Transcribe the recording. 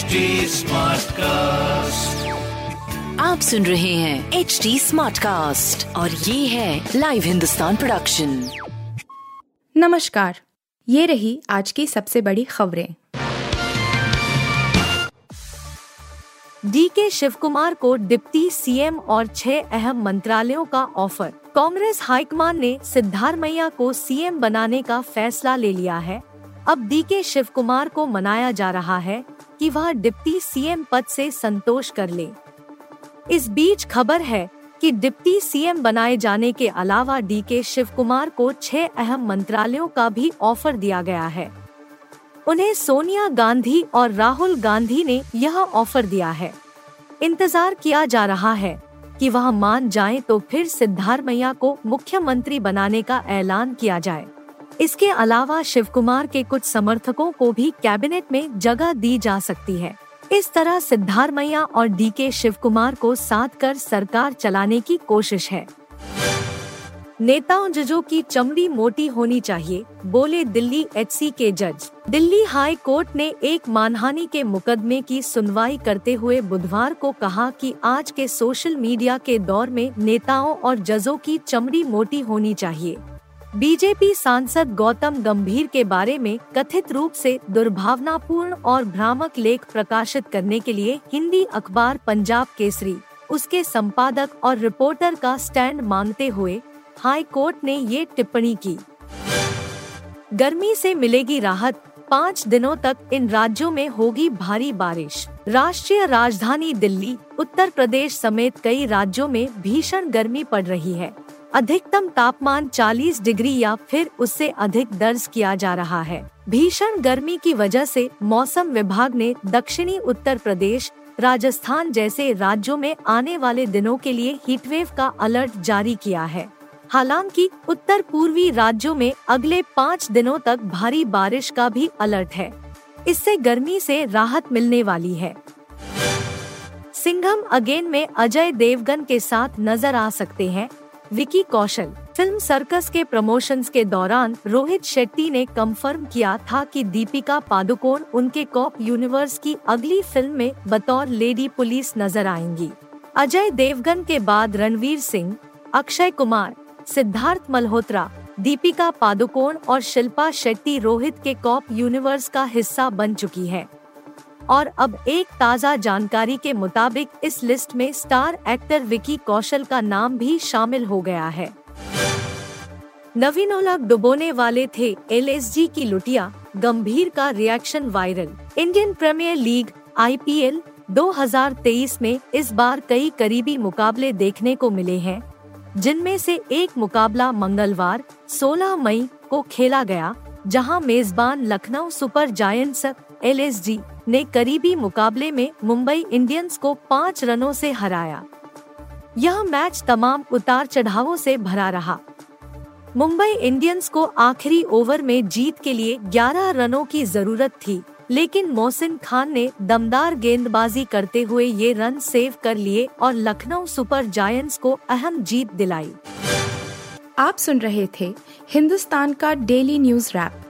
HD Smartcast. आप सुन रहे हैं एच डी स्मार्ट कास्ट और ये है लाइव हिंदुस्तान प्रोडक्शन नमस्कार ये रही आज की सबसे बड़ी खबरें। डी के शिव कुमार को डिप्टी सीएम और छह अहम मंत्रालयों का ऑफ़र। कांग्रेस हाईकमान ने सिद्धारमैया को सीएम बनाने का फैसला ले लिया है। अब डी के शिव कुमार को मनाया जा रहा है कि वह डिप्टी सीएम पद से संतोष कर ले। इस बीच खबर है कि डिप्टी सीएम बनाए जाने के अलावा डी के शिव कुमार को छह अहम मंत्रालयों का भी ऑफ़र दिया गया है। उन्हें सोनिया गांधी और राहुल गांधी ने यह ऑफ़र दिया है। इंतज़ार किया जा रहा है कि वह मान जाएँ तो फिर सिद्धारमैया को मुख्यमंत्री बनाने का ऐलान किया जाए। इसके अलावा शिव कुमार के कुछ समर्थकों को भी कैबिनेट में जगह दी जा सकती है। इस तरह सिद्धारमैया और डी के शिव कुमार को साथ कर सरकार चलाने की कोशिश है। नेताओं जजों की चमड़ी मोटी होनी चाहिए, बोले दिल्ली एचसी के जज। दिल्ली हाई कोर्ट ने एक मानहानि के मुकदमे की सुनवाई करते हुए बुधवार को कहा कि आज के सोशल मीडिया के दौर में नेताओं और जजों की चमड़ी मोटी होनी चाहिए। बीजेपी सांसद गौतम गंभीर के बारे में कथित रूप से दुर्भावनापूर्ण और भ्रामक लेख प्रकाशित करने के लिए हिंदी अखबार पंजाब केसरी, उसके संपादक और रिपोर्टर का स्टैंड मांगते हुए हाई कोर्ट ने ये टिप्पणी की। गर्मी से मिलेगी राहत, पाँच दिनों तक इन राज्यों में होगी भारी बारिश। राष्ट्रीय राजधानी दिल्ली, उत्तर प्रदेश समेत कई राज्यों में भीषण गर्मी पड़ रही है। अधिकतम तापमान 40 डिग्री या फिर उससे अधिक दर्ज किया जा रहा है। भीषण गर्मी की वजह से मौसम विभाग ने दक्षिणी उत्तर प्रदेश, राजस्थान जैसे राज्यों में आने वाले दिनों के लिए हीटवेव का अलर्ट जारी किया है। हालाँकि उत्तर पूर्वी राज्यों में अगले पाँच दिनों तक भारी बारिश का भी अलर्ट है। इससे गर्मी से राहत मिलने वाली है। सिंघम अगेन में अजय देवगन के साथ नज़र आ सकते हैं। विकी कौशल, फ़िल्म सर्कस के प्रमोशंस के दौरान रोहित शेट्टी ने कंफर्म किया था कि दीपिका पादुकोण उनके कॉप यूनिवर्स की अगली फ़िल्म में बतौर लेडी पुलिस नज़र आएँगी। अजय देवगन के बाद रणवीर सिंह, अक्षय कुमार, सिद्धार्थ मल्होत्रा, दीपिका पादुकोण और शिल्पा शेट्टी रोहित के कॉप यूनिवर्स का हिस्सा बन चुकी है। और अब एक ताज़ा जानकारी के मुताबिक इस लिस्ट में स्टार एक्टर विकी कौशल का नाम भी शामिल हो गया है। नवीनोला डुबोने वाले थे एलएसजी की लुटिया, गंभीर का reaction viral. Indian Premier League, IPL 2023 में इस बार कई करीबी मुकाबले देखने को मिले हैं, जिनमें से एक मुकाबला मंगलवार 16 मई को खेला गया, जहाँ मेजबान लखनऊ सुपर जायंट्स एलएसजी ने करीबी मुकाबले में मुंबई इंडियंस को पाँच रनों से हराया। यह मैच तमाम उतार चढ़ावों से भरा रहा। मुंबई इंडियंस को आखिरी ओवर में जीत के लिए 11 रनों की ज़रूरत थी, लेकिन मोहसिन खान ने दमदार गेंदबाजी करते हुए ये रन सेव कर लिए और लखनऊ सुपर जायंट्स को अहम जीत दिलाई। आप सुन रहे थे हिंदुस्तान का डेली न्यूज़ रैप।